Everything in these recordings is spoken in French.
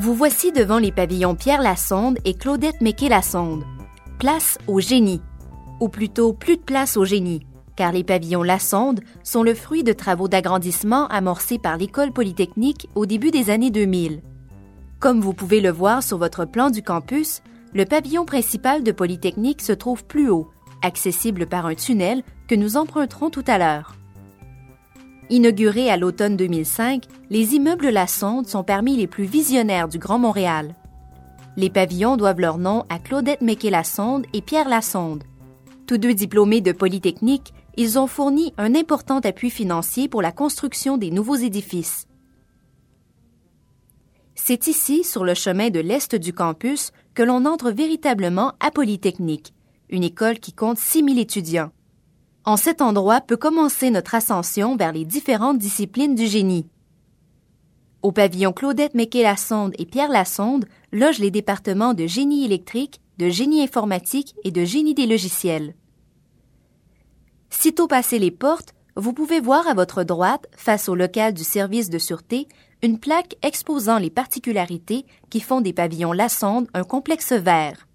Vous voici devant les pavillons Pierre Lassonde et Claudette Méquet-Lassonde. Place au génie. Ou plutôt plus de place au génie, car les pavillons Lassonde sont le fruit de travaux d'agrandissement amorcés par l'École polytechnique au début des années 2000. Comme vous pouvez le voir sur votre plan du campus, le pavillon principal de Polytechnique se trouve plus haut, accessible par un tunnel que nous emprunterons tout à l'heure. Inaugurés à l'automne 2005, les immeubles Lassonde sont parmi les plus visionnaires du Grand Montréal. Les pavillons doivent leur nom à Claudette Méquet-Lassonde et Pierre Lassonde. Tous deux diplômés de Polytechnique, ils ont fourni un important appui financier pour la construction des nouveaux édifices. C'est ici, sur le chemin de l'est du campus, que l'on entre véritablement à Polytechnique, une école qui compte 6000 étudiants. En cet endroit peut commencer notre ascension vers les différentes disciplines du génie. Au pavillon Claudette Méquet-Lassonde et Pierre Lassonde logent les départements de génie électrique, de génie informatique et de génie des logiciels. Sitôt passé les portes, vous pouvez voir à votre droite, face au local du service de sûreté, une plaque exposant les particularités qui font des pavillons Lassonde un complexe vert.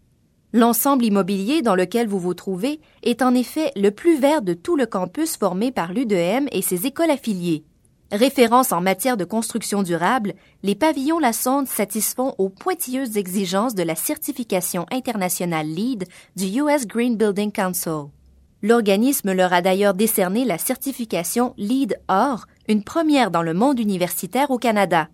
L'ensemble immobilier dans lequel vous vous trouvez est en effet le plus vert de tout le campus formé par l'UDM et ses écoles affiliées. Référence en matière de construction durable, les pavillons La Sonde satisfont aux pointilleuses exigences de la certification internationale LEED du US Green Building Council. L'organisme leur a d'ailleurs décerné la certification LEED Or, une première dans le monde universitaire au Canada.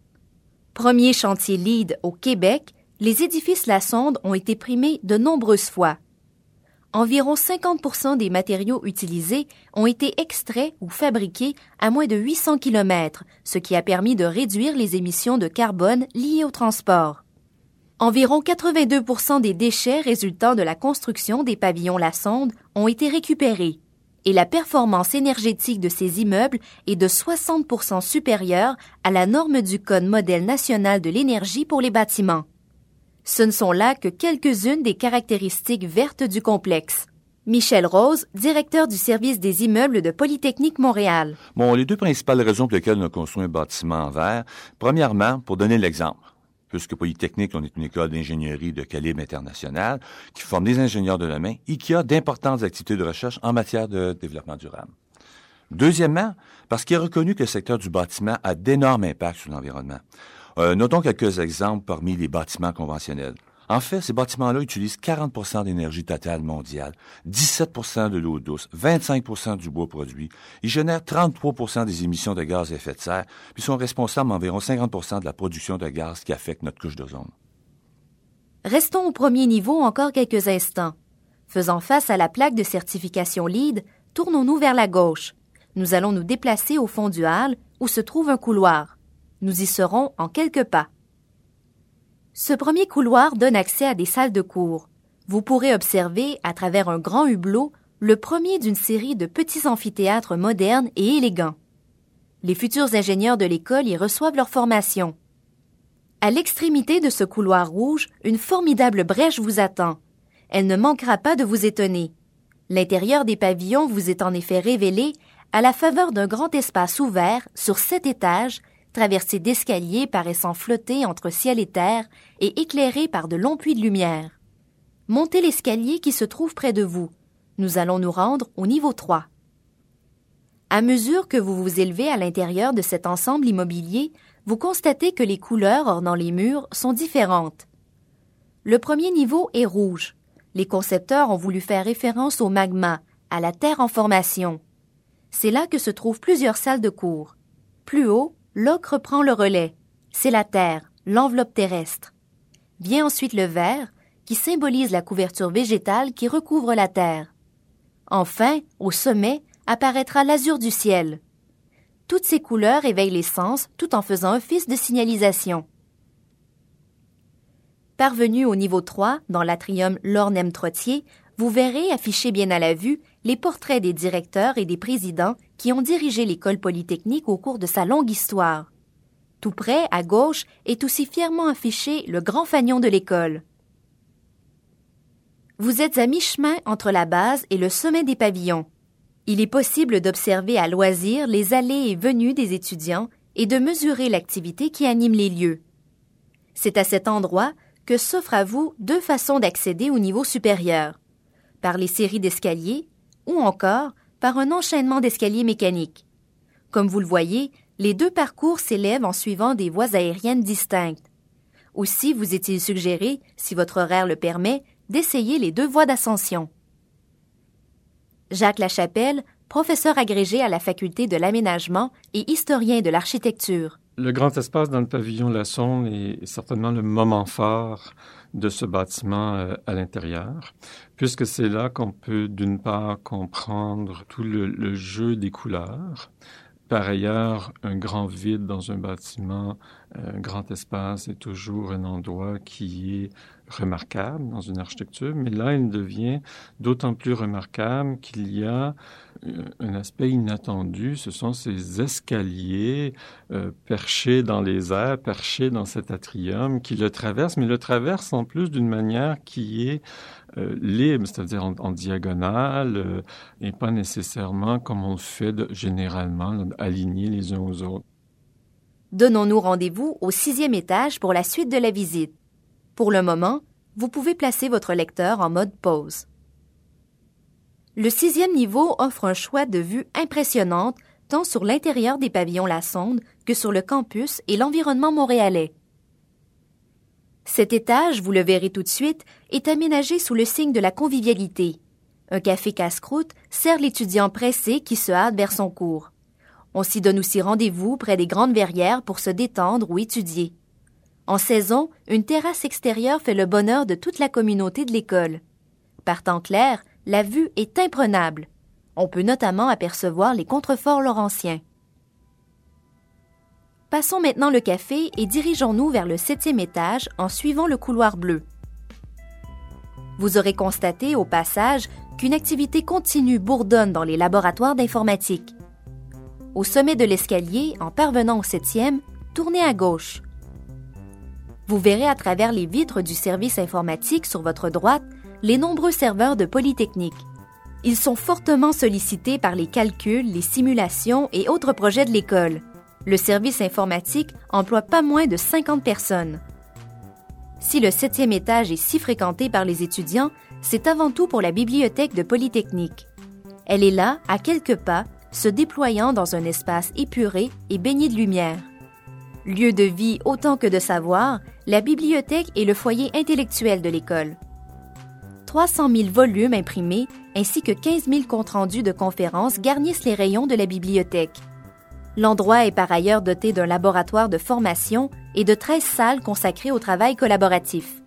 Premier chantier LEED au Québec, les édifices La Sonde ont été primés de nombreuses fois. Environ 50% des matériaux utilisés ont été extraits ou fabriqués à moins de 800 km, ce qui a permis de réduire les émissions de carbone liées au transport. Environ 82% des déchets résultant de la construction des pavillons La Sonde ont été récupérés et la performance énergétique de ces immeubles est de 60% supérieure à la norme du Code modèle national de l'énergie pour les bâtiments. Ce ne sont là que quelques-unes des caractéristiques vertes du complexe. Michel Rose, directeur du service des immeubles de Polytechnique Montréal. Bon, les deux principales raisons pour lesquelles on a construit un bâtiment en verre, premièrement, pour donner l'exemple, puisque Polytechnique, on est une école d'ingénierie de calibre international qui forme des ingénieurs de demain et qui a d'importantes activités de recherche en matière de développement durable. Deuxièmement, parce qu'il est reconnu que le secteur du bâtiment a d'énormes impacts sur l'environnement. Euh, notons quelques exemples parmi les bâtiments conventionnels. En fait, ces bâtiments-là utilisent 40 d'énergie totale mondiale, 17% de l'eau douce, 25% du bois produit. Ils génèrent 33% des émissions de gaz à effet de serre, puis sont responsables d'environ 50% de la production de gaz qui affecte notre couche d'ozone. Restons au premier niveau encore quelques instants. Faisant face à la plaque de certification LEED, tournons-nous vers la gauche. Nous allons nous déplacer au fond du hall où se trouve un couloir. Nous y serons en quelques pas. Ce premier couloir donne accès à des salles de cours. Vous pourrez observer, à travers un grand hublot, le premier d'une série de petits amphithéâtres modernes et élégants. Les futurs ingénieurs de l'école y reçoivent leur formation. À l'extrémité de ce couloir rouge, une formidable brèche vous attend. Elle ne manquera pas de vous étonner. L'intérieur des pavillons vous est en effet révélé à la faveur d'un grand espace ouvert sur sept étages traversée d'escaliers paraissant flotter entre ciel et terre et éclairés par de longs puits de lumière. Montez l'escalier qui se trouve près de vous. Nous allons nous rendre au niveau 3. À mesure que vous vous élevez à l'intérieur de cet ensemble immobilier, vous constatez que les couleurs ornant les murs sont différentes. Le premier niveau est rouge. Les concepteurs ont voulu faire référence au magma, à la Terre en formation. C'est là que se trouvent plusieurs salles de cours. Plus haut, L'ocre prend le relais. C'est la terre, l'enveloppe terrestre. Vient ensuite le vert, qui symbolise la couverture végétale qui recouvre la terre. Enfin, au sommet, apparaîtra l'azur du ciel. Toutes ces couleurs éveillent les sens tout en faisant office de signalisation. Parvenu au niveau 3, dans l'atrium Lornem Trottier, vous verrez affichés bien à la vue les portraits des directeurs et des présidents qui ont dirigé l'école polytechnique au cours de sa longue histoire. Tout près, à gauche, est aussi fièrement affiché le grand fanion de l'école. Vous êtes à mi-chemin entre la base et le sommet des pavillons. Il est possible d'observer à loisir les allées et venues des étudiants et de mesurer l'activité qui anime les lieux. C'est à cet endroit que s'offrent à vous deux façons d'accéder au niveau supérieur, par les séries d'escaliers ou encore par un enchaînement d'escaliers mécaniques. Comme vous le voyez, les deux parcours s'élèvent en suivant des voies aériennes distinctes. Aussi vous est-il suggéré, si votre horaire le permet, d'essayer les deux voies d'ascension. Jacques Lachapelle, professeur agrégé à la faculté de l'aménagement et historien de l'architecture. Le grand espace dans le pavillon Lasson est certainement le moment fort de ce bâtiment euh, à l'intérieur, puisque c'est là qu'on peut d'une part comprendre tout le, jeu des couleurs, par ailleurs, un grand vide dans un bâtiment, euh, un grand espace est toujours un endroit qui est remarquable dans une architecture, mais là, il devient d'autant plus remarquable qu'il y a un aspect inattendu, ce sont ces escaliers euh, perchés dans les airs, perchés dans cet atrium qui le traversent, mais le traversent en plus d'une manière qui est euh, libre, c'est-à-dire en, diagonale, et pas nécessairement comme on le fait généralement, alignés les uns aux autres. Donnons-nous rendez-vous au sixième étage pour la suite de la visite. Pour le moment, vous pouvez placer votre lecteur en mode pause. Le sixième niveau offre un choix de vues impressionnantes tant sur l'intérieur des pavillons La Sonde que sur le campus et l'environnement montréalais. Cet étage, vous le verrez tout de suite, est aménagé sous le signe de la convivialité. Un café casse-croûte sert l'étudiant pressé qui se hâte vers son cours. On s'y donne aussi rendez-vous près des grandes verrières pour se détendre ou étudier. En saison, une terrasse extérieure fait le bonheur de toute la communauté de l'école. Par temps clair, la vue est imprenable. On peut notamment apercevoir les contreforts laurentiens. Passons maintenant le café et dirigeons-nous vers le septième étage en suivant le couloir bleu. Vous aurez constaté au passage qu'une activité continue bourdonne dans les laboratoires d'informatique. Au sommet de l'escalier, en parvenant au septième, tournez à gauche. Vous verrez à travers les vitres du service informatique sur votre droite les nombreux serveurs de Polytechnique. Ils sont fortement sollicités par les calculs, les simulations et autres projets de l'école. Le service informatique emploie pas moins de 50 personnes. Si le septième étage est si fréquenté par les étudiants, c'est avant tout pour la bibliothèque de Polytechnique. Elle est là, à quelques pas, se déployant dans un espace épuré et baigné de lumière. Lieu de vie autant que de savoir, la bibliothèque est le foyer intellectuel de l'école. 300 000 volumes imprimés ainsi que 15 000 comptes rendus de conférences garnissent les rayons de la bibliothèque. L'endroit est par ailleurs doté d'un laboratoire de formation et de 13 salles consacrées au travail collaboratif.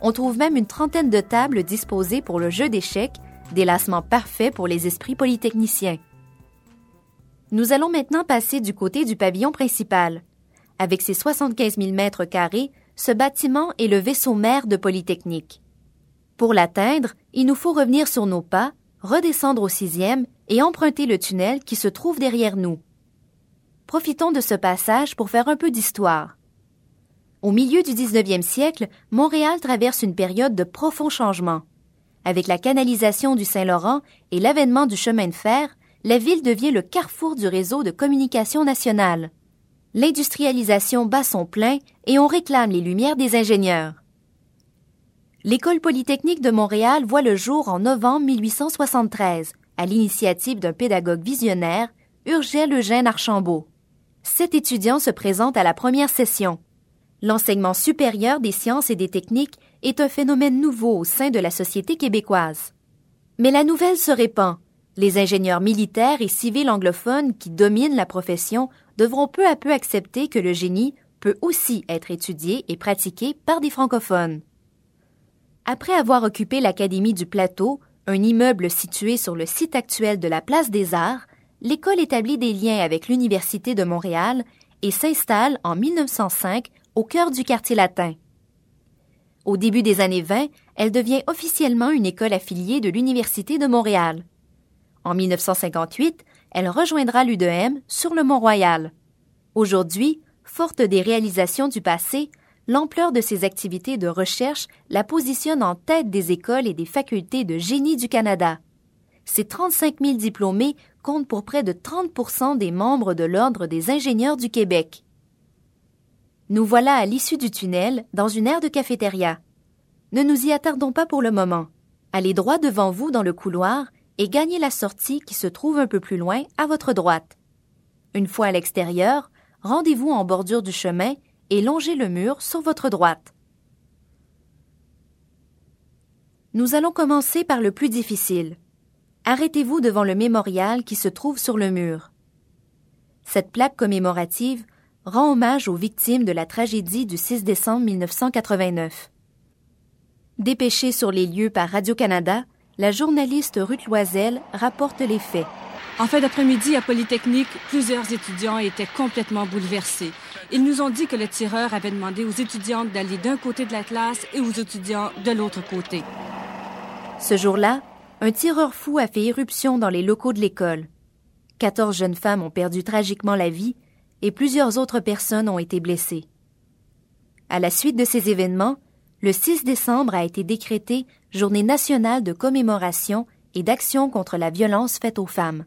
On trouve même une trentaine de tables disposées pour le jeu d'échecs, délassement parfait pour les esprits polytechniciens. Nous allons maintenant passer du côté du pavillon principal. Avec ses 75 000 mètres carrés, ce bâtiment est le vaisseau mère de Polytechnique. Pour l'atteindre, il nous faut revenir sur nos pas, redescendre au sixième et emprunter le tunnel qui se trouve derrière nous. Profitons de ce passage pour faire un peu d'histoire. Au milieu du 19e siècle, Montréal traverse une période de profonds changements. Avec la canalisation du Saint-Laurent et l'avènement du chemin de fer, la ville devient le carrefour du réseau de communication nationale l'industrialisation bat son plein et on réclame les lumières des ingénieurs. L'École polytechnique de Montréal voit le jour en novembre 1873, à l'initiative d'un pédagogue visionnaire, Urgel Eugène Archambault. Sept étudiants se présentent à la première session. L'enseignement supérieur des sciences et des techniques est un phénomène nouveau au sein de la société québécoise. Mais la nouvelle se répand. Les ingénieurs militaires et civils anglophones qui dominent la profession devront peu à peu accepter que le génie peut aussi être étudié et pratiqué par des francophones. Après avoir occupé l'Académie du Plateau, un immeuble situé sur le site actuel de la Place des Arts, l'école établit des liens avec l'Université de Montréal et s'installe en 1905 au cœur du quartier latin. Au début des années 20, elle devient officiellement une école affiliée de l'Université de Montréal. En 1958, elle rejoindra l'UDM sur le Mont-Royal. Aujourd'hui, forte des réalisations du passé, l'ampleur de ses activités de recherche la positionne en tête des écoles et des facultés de génie du Canada. Ses 35 000 diplômés comptent pour près de 30% des membres de l'Ordre des ingénieurs du Québec. Nous voilà à l'issue du tunnel, dans une aire de cafétéria. Ne nous y attardons pas pour le moment. Allez droit devant vous dans le couloir et gagnez la sortie qui se trouve un peu plus loin à votre droite. Une fois à l'extérieur, rendez-vous en bordure du chemin et longez le mur sur votre droite. Nous allons commencer par le plus difficile. Arrêtez-vous devant le mémorial qui se trouve sur le mur. Cette plaque commémorative rend hommage aux victimes de la tragédie du 6 décembre 1989. Dépêchée sur les lieux par Radio-Canada, la journaliste Ruth Loisel rapporte les faits. En fin d'après-midi, à Polytechnique, plusieurs étudiants étaient complètement bouleversés. Ils nous ont dit que le tireur avait demandé aux étudiantes d'aller d'un côté de la classe et aux étudiants de l'autre côté. Ce jour-là, un tireur fou a fait éruption dans les locaux de l'école. Quatorze jeunes femmes ont perdu tragiquement la vie et plusieurs autres personnes ont été blessées. À la suite de ces événements, le 6 décembre a été décrété Journée nationale de commémoration et d'action contre la violence faite aux femmes.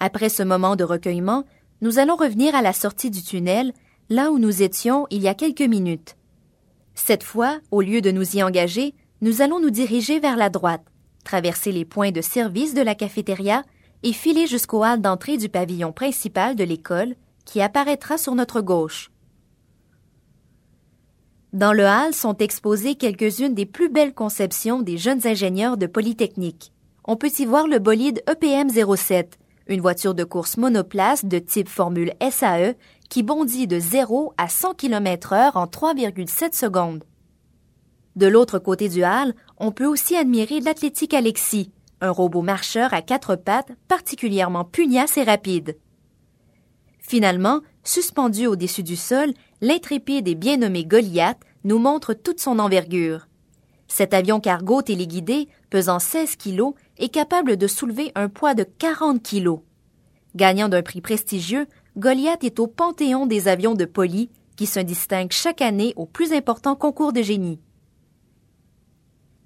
Après ce moment de recueillement, nous allons revenir à la sortie du tunnel, là où nous étions il y a quelques minutes. Cette fois, au lieu de nous y engager, nous allons nous diriger vers la droite, traverser les points de service de la cafétéria et filer jusqu'au hall d'entrée du pavillon principal de l'école qui apparaîtra sur notre gauche. Dans le hall sont exposées quelques-unes des plus belles conceptions des jeunes ingénieurs de Polytechnique. On peut y voir le bolide EPM 07, une voiture de course monoplace de type Formule SAE qui bondit de 0 à 100 km heure en 3,7 secondes. De l'autre côté du hall, on peut aussi admirer l'athlétique Alexis, un robot marcheur à quatre pattes particulièrement pugnace et rapide. Finalement, suspendu au-dessus du sol, l'intrépide et bien nommé Goliath nous montre toute son envergure. Cet avion cargo téléguidé, pesant 16 kilos, est capable de soulever un poids de 40 kilos. Gagnant d'un prix prestigieux, Goliath est au panthéon des avions de Poly qui se distinguent chaque année au plus important concours de génie.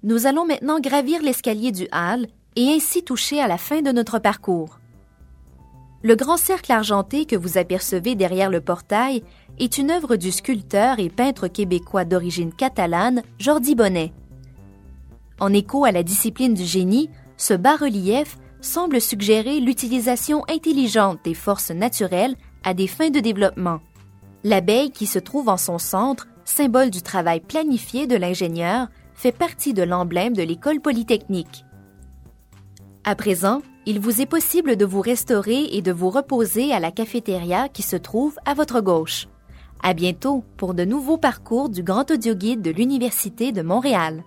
Nous allons maintenant gravir l'escalier du hall et ainsi toucher à la fin de notre parcours. Le grand cercle argenté que vous apercevez derrière le portail est une œuvre du sculpteur et peintre québécois d'origine catalane Jordi Bonnet. En écho à la discipline du génie, ce bas-relief semble suggérer l'utilisation intelligente des forces naturelles à des fins de développement. L'abeille qui se trouve en son centre, symbole du travail planifié de l'ingénieur, fait partie de l'emblème de l'école polytechnique. À présent, il vous est possible de vous restaurer et de vous reposer à la cafétéria qui se trouve à votre gauche. À bientôt pour de nouveaux parcours du Grand Audio Guide de l'Université de Montréal.